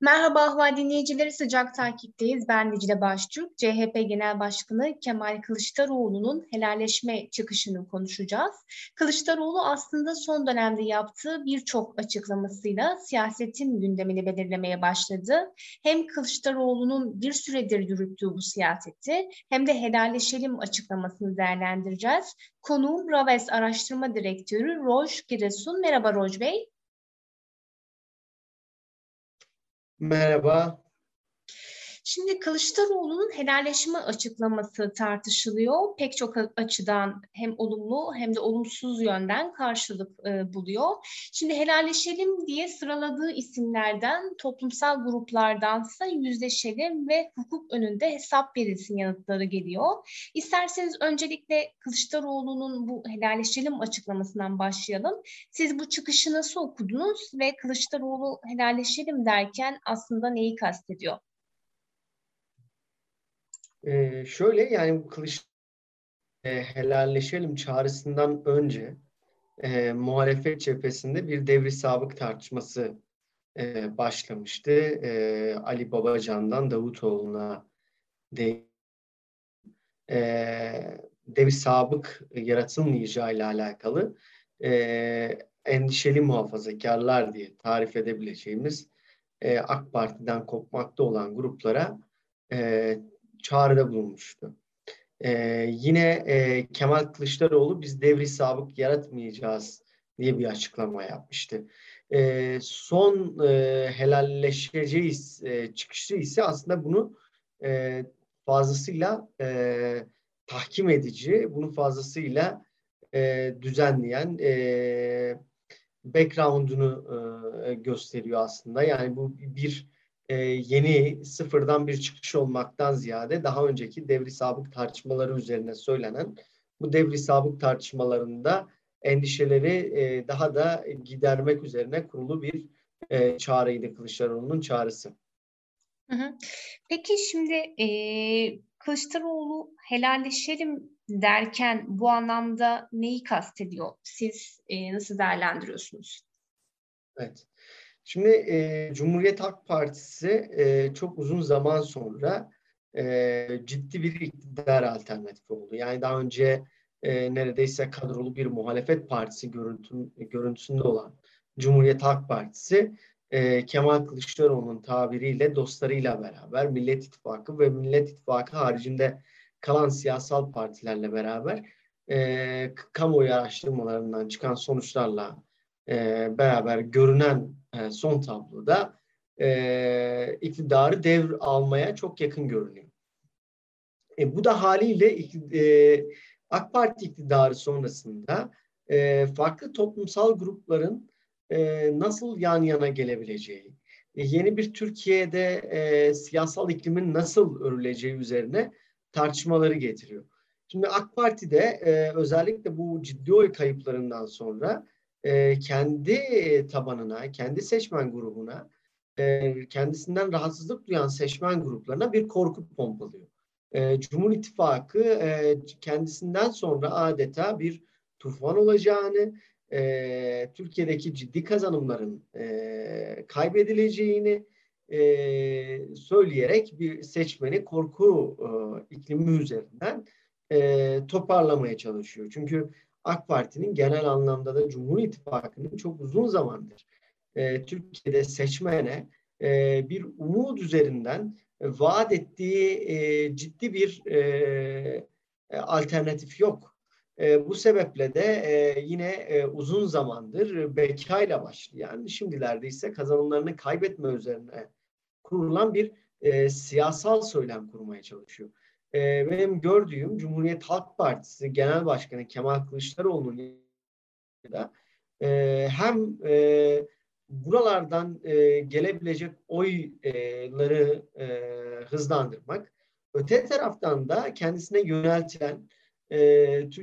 Merhaba Ahval dinleyicileri sıcak takipteyiz. Ben Dicle Baştürk. CHP Genel Başkanı Kemal Kılıçdaroğlu'nun helalleşme çıkışını konuşacağız. Kılıçdaroğlu aslında son dönemde yaptığı birçok açıklamasıyla siyasetin gündemini belirlemeye başladı. Hem Kılıçdaroğlu'nun bir süredir yürüttüğü bu siyaseti hem de helalleşelim açıklamasını değerlendireceğiz. Konuğum Raves Araştırma Direktörü Roj Giresun. Merhaba Roj Bey. Merhaba. Şimdi Kılıçdaroğlu'nun helalleşme açıklaması tartışılıyor. Pek çok açıdan hem olumlu hem de olumsuz yönden karşılık e, buluyor. Şimdi helalleşelim diye sıraladığı isimlerden toplumsal gruplardansa yüzleşelim ve hukuk önünde hesap verilsin yanıtları geliyor. İsterseniz öncelikle Kılıçdaroğlu'nun bu helalleşelim açıklamasından başlayalım. Siz bu çıkışı nasıl okudunuz ve Kılıçdaroğlu helalleşelim derken aslında neyi kastediyor? Ee, şöyle yani kılıç e, helalleşelim çağrısından önce e, muhalefet cephesinde bir devri sabık tartışması e, başlamıştı. E, Ali Babacan'dan Davutoğlu'na de, e, devri sabık yaratılmayacağı ile alakalı e, endişeli muhafazakarlar diye tarif edebileceğimiz e, AK Parti'den kopmakta olan gruplara e, çağrıda bulunmuştu. Ee, yine e, Kemal Kılıçdaroğlu biz devri sabık yaratmayacağız diye bir açıklama yapmıştı. E, son e, helalleşeceğiz e, çıkışı ise aslında bunu e, fazlasıyla e, tahkim edici, bunu fazlasıyla e, düzenleyen e, background'unu e, gösteriyor aslında. Yani bu bir e, yeni sıfırdan bir çıkış olmaktan ziyade daha önceki devri sabık tartışmaları üzerine söylenen bu devri sabık tartışmalarında endişeleri e, daha da gidermek üzerine kurulu bir e, çağrıydı Kılıçdaroğlu'nun çağrısı. Hı hı. Peki şimdi e, Kılıçdaroğlu helalleşelim derken bu anlamda neyi kastediyor? Siz e, nasıl değerlendiriyorsunuz? Evet. Şimdi e, Cumhuriyet Halk Partisi e, çok uzun zaman sonra e, ciddi bir iktidar alternatifi oldu. Yani daha önce e, neredeyse kadrolu bir muhalefet partisi görüntün, görüntüsünde olan Cumhuriyet Halk Partisi e, Kemal Kılıçdaroğlu'nun tabiriyle dostlarıyla beraber Millet İttifakı ve Millet İttifakı haricinde kalan siyasal partilerle beraber e, kamuoyu araştırmalarından çıkan sonuçlarla e, beraber görünen e, son tabloda e, iktidarı devr almaya çok yakın görünüyor. E, bu da haliyle e, AK Parti iktidarı sonrasında e, farklı toplumsal grupların e, nasıl yan yana gelebileceği, e, yeni bir Türkiye'de e, siyasal iklimin nasıl örüleceği üzerine tartışmaları getiriyor. Şimdi AK Parti'de e, özellikle bu ciddi oy kayıplarından sonra e, kendi tabanına, kendi seçmen grubuna, e, kendisinden rahatsızlık duyan seçmen gruplarına bir korku pompalıyor. E, Cumhur İttifakı e, kendisinden sonra adeta bir tufan olacağını, e, Türkiye'deki ciddi kazanımların e, kaybedileceğini e, söyleyerek bir seçmeni korku e, iklimi üzerinden e, toparlamaya çalışıyor. Çünkü AK Parti'nin genel anlamda da Cumhur İttifakı'nın çok uzun zamandır e, Türkiye'de seçmene e, bir umut üzerinden e, vaat ettiği e, ciddi bir e, e, alternatif yok. E, bu sebeple de e, yine e, uzun zamandır bekayla başlayan, şimdilerde ise kazanımlarını kaybetme üzerine kurulan bir e, siyasal söylem kurmaya çalışıyor e, benim gördüğüm Cumhuriyet Halk Partisi Genel Başkanı Kemal Kılıçdaroğlu'nun da e, hem e, buralardan e, gelebilecek oyları e, hızlandırmak, öte taraftan da kendisine yöneltilen e,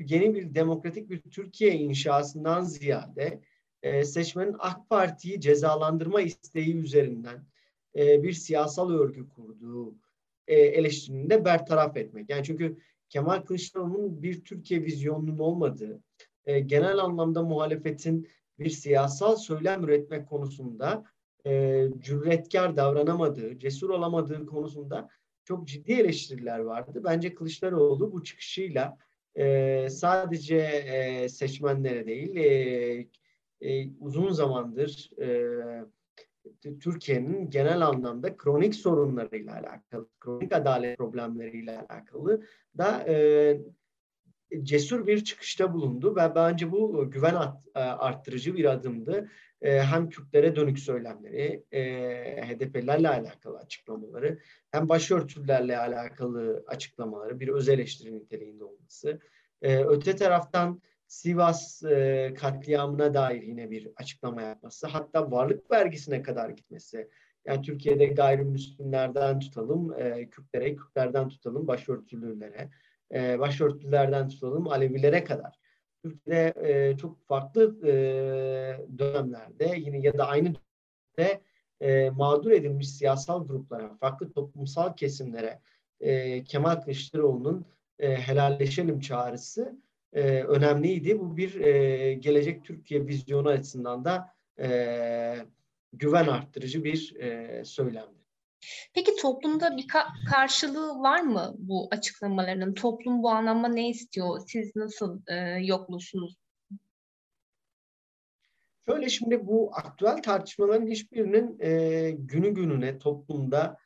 yeni bir demokratik bir Türkiye inşasından ziyade e, seçmenin AK Parti'yi cezalandırma isteği üzerinden e, bir siyasal örgü kurduğu e, eleştirini de bertaraf etmek. Yani çünkü Kemal Kılıçdaroğlu'nun bir Türkiye vizyonunun olmadığı, e, genel anlamda muhalefetin bir siyasal söylem üretmek konusunda e, cüretkar davranamadığı, cesur olamadığı konusunda çok ciddi eleştiriler vardı. Bence Kılıçdaroğlu bu çıkışıyla e, sadece e, seçmenlere değil, e, e, uzun zamandır e, Türkiye'nin genel anlamda kronik sorunlarıyla alakalı, kronik adalet problemleriyle alakalı da e, cesur bir çıkışta bulundu ve bence bu güven e, arttırıcı bir adımdı. E, hem Kürtlere dönük söylemleri, e, HDP'lerle alakalı açıklamaları, hem başörtülerle alakalı açıklamaları, bir öz eleştiri niteliğinde olması. Öte taraftan Sivas e, katliamına dair yine bir açıklama yapması, hatta varlık vergisine kadar gitmesi. Yani Türkiye'de gayrimüslimlerden tutalım, e, Kürtlere, Kürtlerden tutalım, başörtülülere, e, başörtülerden tutalım, Alevilere kadar. Türkiye'de e, çok farklı e, dönemlerde yine ya da aynı dönemde e, mağdur edilmiş siyasal gruplara, farklı toplumsal kesimlere e, Kemal Kılıçdaroğlu'nun e, helalleşelim çağrısı e, önemliydi. Bu bir e, gelecek Türkiye vizyonu açısından da e, güven arttırıcı bir e, söylemdi. Peki toplumda bir ka- karşılığı var mı bu açıklamaların? Toplum bu anlamda ne istiyor? Siz nasıl e, yoklusunuz? Şöyle şimdi bu aktüel tartışmaların hiçbirinin e, günü gününe toplumda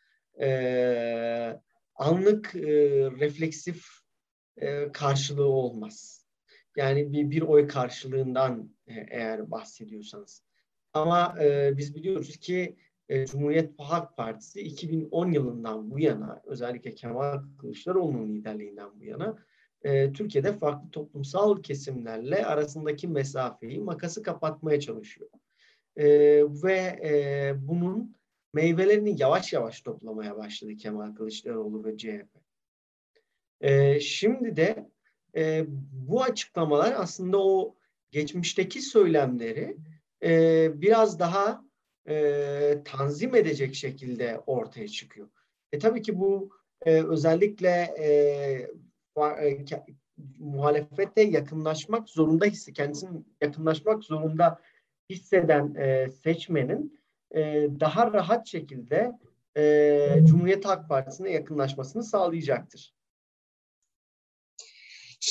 e, anlık e, refleksif e, karşılığı olmaz. Yani bir, bir oy karşılığından e, eğer bahsediyorsanız. Ama e, biz biliyoruz ki e, Cumhuriyet Halk Partisi 2010 yılından bu yana özellikle Kemal Kılıçdaroğlu'nun liderliğinden bu yana e, Türkiye'de farklı toplumsal kesimlerle arasındaki mesafeyi, makası kapatmaya çalışıyor. E, ve e, bunun meyvelerini yavaş yavaş toplamaya başladı Kemal Kılıçdaroğlu ve CHP. E, şimdi de e, bu açıklamalar aslında o geçmişteki söylemleri e, biraz daha e, tanzim edecek şekilde ortaya çıkıyor. E tabii ki bu e, özellikle e, e, muhalefete yakınlaşmak zorunda hissi, kendisini yakınlaşmak zorunda hisseden e, seçmenin e, daha rahat şekilde e, Cumhuriyet Halk Partisi'ne yakınlaşmasını sağlayacaktır.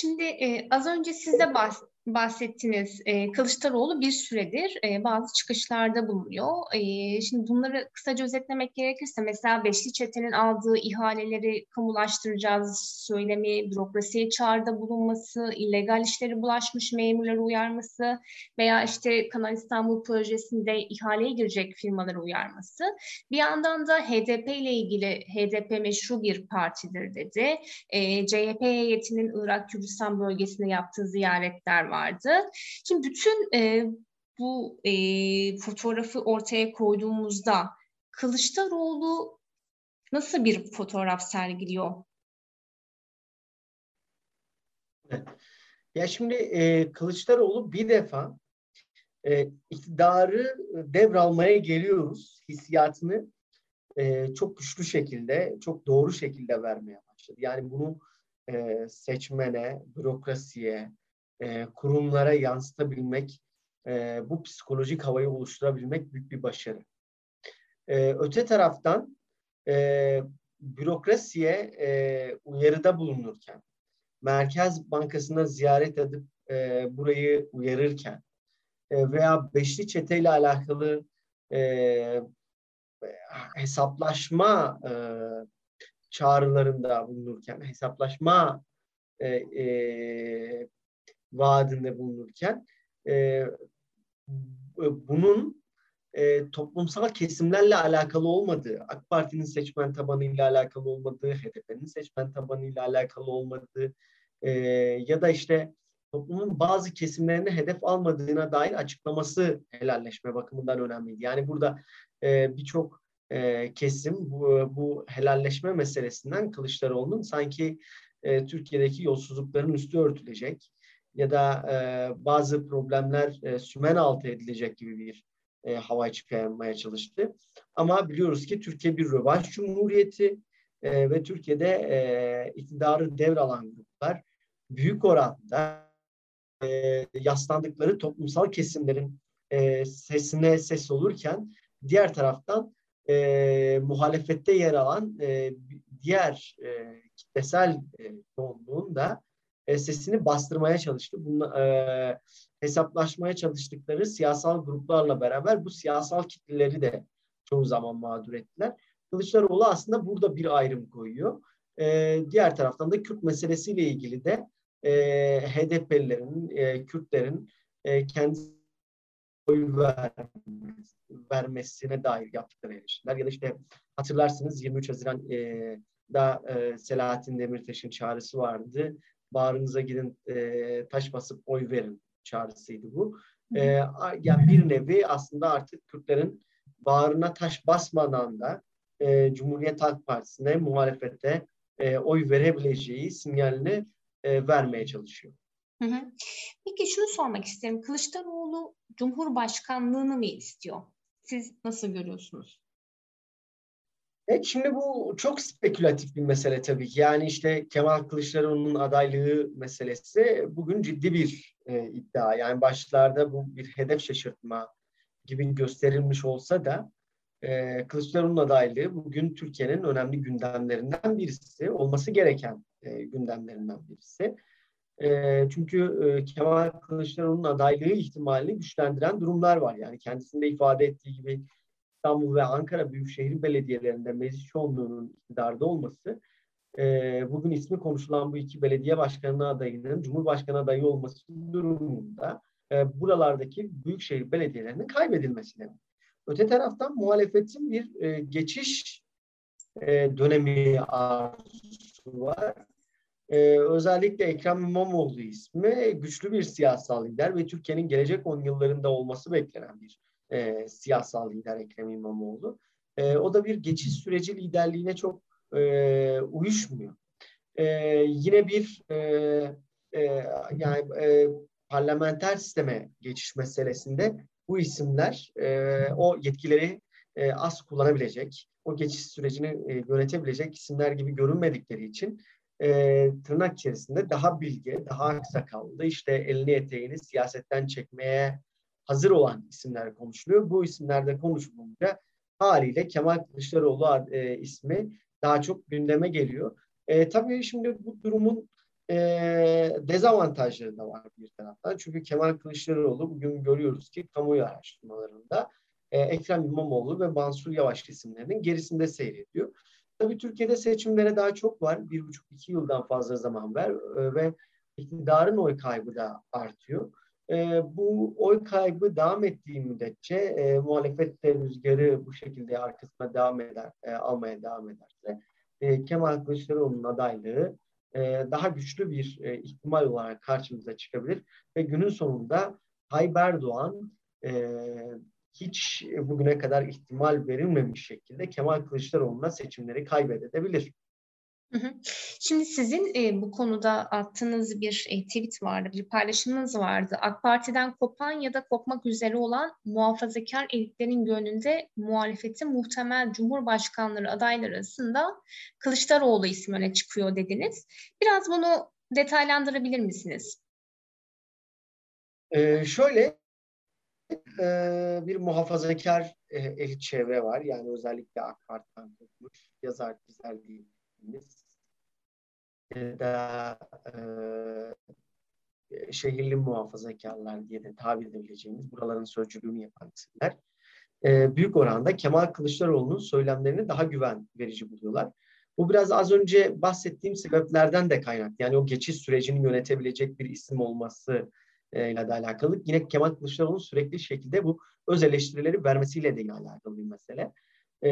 Şimdi e, az önce siz de bahs bahsettiniz. E, Kılıçdaroğlu bir süredir e, bazı çıkışlarda bulunuyor. E, şimdi bunları kısaca özetlemek gerekirse mesela Beşli Çete'nin aldığı ihaleleri kamulaştıracağız söylemi, bürokrasiye çağrıda bulunması, illegal işleri bulaşmış memurları uyarması veya işte Kanal İstanbul projesinde ihaleye girecek firmaları uyarması. Bir yandan da HDP ile ilgili HDP meşru bir partidir dedi. E, CHP heyetinin Irak Kürdistan bölgesinde yaptığı ziyaretler var vardı. Şimdi bütün e, bu e, fotoğrafı ortaya koyduğumuzda Kılıçdaroğlu nasıl bir fotoğraf sergiliyor? Ya şimdi e, Kılıçdaroğlu bir defa e, iktidarı devralmaya geliyoruz hissiyatını e, çok güçlü şekilde, çok doğru şekilde vermeye başladı. Yani bunu e, seçmene, bürokrasiye, e, kurumlara yansıtabilmek, e, bu psikolojik havayı oluşturabilmek büyük bir başarı. E, öte taraftan e, bürokrasiye e, uyarıda bulunurken, Merkez Bankası'na ziyaret edip e, burayı uyarırken e, veya beşli çeteyle alakalı e, hesaplaşma e, çağrılarında bulunurken, hesaplaşma e, e, vaadinde bulunurken e, bunun e, toplumsal kesimlerle alakalı olmadığı, AK Parti'nin seçmen tabanıyla alakalı olmadığı, HDP'nin seçmen tabanıyla alakalı olmadığı e, ya da işte toplumun bazı kesimlerini hedef almadığına dair açıklaması helalleşme bakımından önemliydi. Yani burada e, birçok e, kesim bu, bu helalleşme meselesinden Kılıçdaroğlu'nun sanki e, Türkiye'deki yolsuzlukların üstü örtülecek, ya da e, bazı problemler e, sümen altı edilecek gibi bir e, hava çıkarmaya çalıştı. Ama biliyoruz ki Türkiye bir rövanş cumhuriyeti. e, ve Türkiye'de e, iktidarı devralan gruplar büyük oranda e, yaslandıkları toplumsal kesimlerin e, sesine ses olurken diğer taraftan e, muhalefette yer alan e, diğer e, kitlesel e, çoğunluğun da e, sesini bastırmaya çalıştı. Bunu e, hesaplaşmaya çalıştıkları siyasal gruplarla beraber bu siyasal kitleleri de çoğu zaman mağdur ettiler. Kılıçdaroğlu aslında burada bir ayrım koyuyor. E, diğer taraftan da Kürt meselesiyle ilgili de e, HDP'lilerin, e, Kürtlerin e, kendi oy ver, vermesine dair yaptıkları eleştiriler. Ya da işte hatırlarsınız 23 Haziran e, da e, Selahattin Demirtaş'ın çağrısı vardı. Bağrınıza gidin e, taş basıp oy verin çağrısıydı bu. E, yani bir nevi aslında artık Kürtlerin bağrına taş basmadan da e, Cumhuriyet Halk Partisi'ne muhalefete e, oy verebileceği sinyalini e, vermeye çalışıyor. Hı hı. Peki şunu sormak isterim. Kılıçdaroğlu Cumhurbaşkanlığını mı istiyor? Siz nasıl görüyorsunuz? Evet, şimdi bu çok spekülatif bir mesele tabii ki. Yani işte Kemal Kılıçdaroğlu'nun adaylığı meselesi bugün ciddi bir e, iddia. Yani başlarda bu bir hedef şaşırtma gibi gösterilmiş olsa da e, Kılıçdaroğlu'nun adaylığı bugün Türkiye'nin önemli gündemlerinden birisi, olması gereken e, gündemlerinden birisi. E, çünkü e, Kemal Kılıçdaroğlu'nun adaylığı ihtimalini güçlendiren durumlar var. Yani kendisinde ifade ettiği gibi İstanbul ve Ankara Büyükşehir Belediyelerinde meclis çoğunluğunun iktidarda olması e, bugün ismi konuşulan bu iki belediye başkanı adayının Cumhurbaşkanı adayı olması durumunda e, buralardaki büyükşehir belediyelerinin kaybedilmesi demek. Öte taraftan muhalefetin bir e, geçiş e, dönemi arzusu var. E, özellikle Ekrem İmamoğlu ismi güçlü bir siyasal lider ve Türkiye'nin gelecek 10 yıllarında olması beklenen bir e, siyasal lider Ekrem İmamoğlu. E, o da bir geçiş süreci liderliğine çok e, uyuşmuyor. E, yine bir e, e, yani e, parlamenter sisteme geçiş meselesinde bu isimler e, o yetkileri e, az kullanabilecek, o geçiş sürecini e, yönetebilecek isimler gibi görünmedikleri için e, tırnak içerisinde daha bilge, daha aksakallı, işte elini eteğini siyasetten çekmeye hazır olan isimler konuşuluyor. Bu isimlerde konuşulunca haliyle Kemal Kılıçdaroğlu e, ismi daha çok gündeme geliyor. E, tabii şimdi bu durumun e, dezavantajları da var bir taraftan. Çünkü Kemal Kılıçdaroğlu bugün görüyoruz ki kamuoyu araştırmalarında e, Ekrem İmamoğlu ve Mansur Yavaş isimlerinin gerisinde seyrediyor. Tabii Türkiye'de seçimlere daha çok var. Bir buçuk iki yıldan fazla zaman var e, ve iktidarın oy kaybı da artıyor. E, bu oy kaybı devam ettiği müddetçe e, muhalefet de rüzgarı bu şekilde arkasına devam eder, e, almaya devam ederse e, Kemal Kılıçdaroğlu'nun adaylığı e, daha güçlü bir e, ihtimal olarak karşımıza çıkabilir ve günün sonunda Tayyip Erdoğan e, hiç bugüne kadar ihtimal verilmemiş şekilde Kemal Kılıçdaroğlu'na seçimleri kaybedebilir. Şimdi sizin e, bu konuda attığınız bir e, tweet vardı, bir paylaşımınız vardı. AK Parti'den kopan ya da kopmak üzere olan muhafazakar elitlerin gönlünde muhalefetin muhtemel Cumhurbaşkanları adayları arasında Kılıçdaroğlu ismi öne çıkıyor dediniz. Biraz bunu detaylandırabilir misiniz? Ee, şöyle e, bir muhafazakar e, elit çevre var. Yani özellikle AK Parti'den kopmuş yazar çizer diyebiliriz ya da e, şehirli muhafazakarlar diye de tabir edebileceğimiz buraların sözcülüğünü yapan isimler e, büyük oranda Kemal Kılıçdaroğlu'nun söylemlerini daha güven verici buluyorlar. Bu biraz az önce bahsettiğim sebeplerden de kaynak. Yani o geçiş sürecini yönetebilecek bir isim olması e, ile de alakalı. Yine Kemal Kılıçdaroğlu'nun sürekli şekilde bu öz eleştirileri vermesiyle de alakalı bir mesele. E,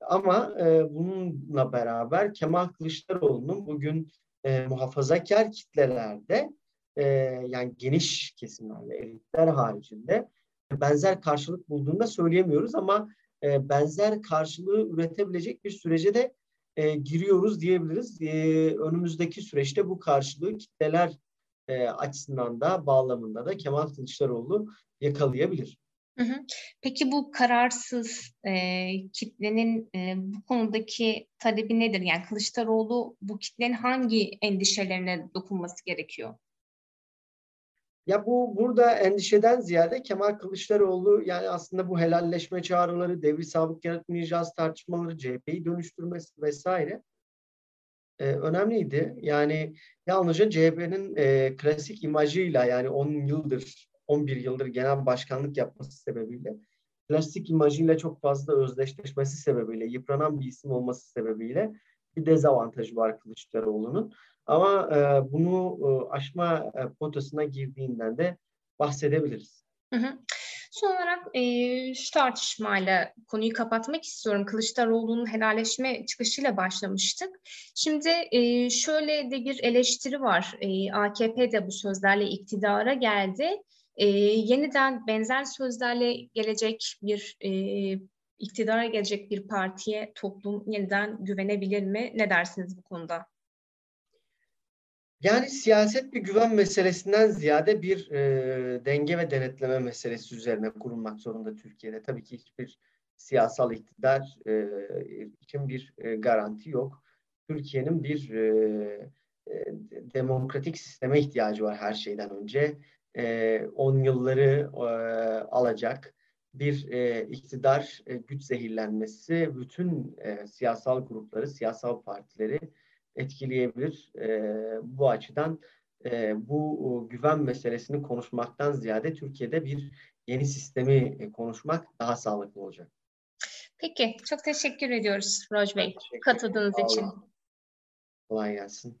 ama e, bununla beraber Kemal Kılıçdaroğlu'nun bugün e, muhafazakar kitlelerde e, yani geniş kesimlerle, elitler haricinde benzer karşılık bulduğunu da söyleyemiyoruz ama e, benzer karşılığı üretebilecek bir sürece de e, giriyoruz diyebiliriz. E, önümüzdeki süreçte bu karşılığı kitleler e, açısından da bağlamında da Kemal Kılıçdaroğlu yakalayabilir. Peki bu kararsız e, kitlenin e, bu konudaki talebi nedir? Yani Kılıçdaroğlu bu kitlenin hangi endişelerine dokunması gerekiyor? Ya bu burada endişeden ziyade Kemal Kılıçdaroğlu yani aslında bu helalleşme çağrıları, devri sabık yaratmayacağız tartışmaları, CHP'yi dönüştürmesi vesaire e, önemliydi. Yani yalnızca CHP'nin e, klasik imajıyla yani 10 yıldır, 11 yıldır genel başkanlık yapması sebebiyle klasik imajıyla çok fazla özdeşleşmesi sebebiyle, yıpranan bir isim olması sebebiyle bir dezavantajı var Kılıçdaroğlu'nun. Ama e, bunu e, aşma e, potasına girdiğinden de bahsedebiliriz. Hı hı. Son olarak e, şu tartışmayla konuyu kapatmak istiyorum. Kılıçdaroğlu'nun helalleşme çıkışıyla başlamıştık. Şimdi e, şöyle de bir eleştiri var. E, AKP de bu sözlerle iktidara geldi. E, yeniden benzer sözlerle gelecek bir e, iktidara gelecek bir partiye toplum yeniden güvenebilir mi? Ne dersiniz bu konuda? Yani siyaset bir güven meselesinden ziyade bir e, denge ve denetleme meselesi üzerine kurulmak zorunda Türkiye'de. Tabii ki hiçbir siyasal iktidar e, için bir e, garanti yok. Türkiye'nin bir e, e, demokratik sisteme ihtiyacı var her şeyden önce. 10 e, yılları e, alacak bir e, iktidar e, güç zehirlenmesi bütün e, siyasal grupları, siyasal partileri etkileyebilir. E, bu açıdan e, bu güven meselesini konuşmaktan ziyade Türkiye'de bir yeni sistemi konuşmak daha sağlıklı olacak. Peki, çok teşekkür ediyoruz Roj Bey katıldığınız için. Kolay gelsin.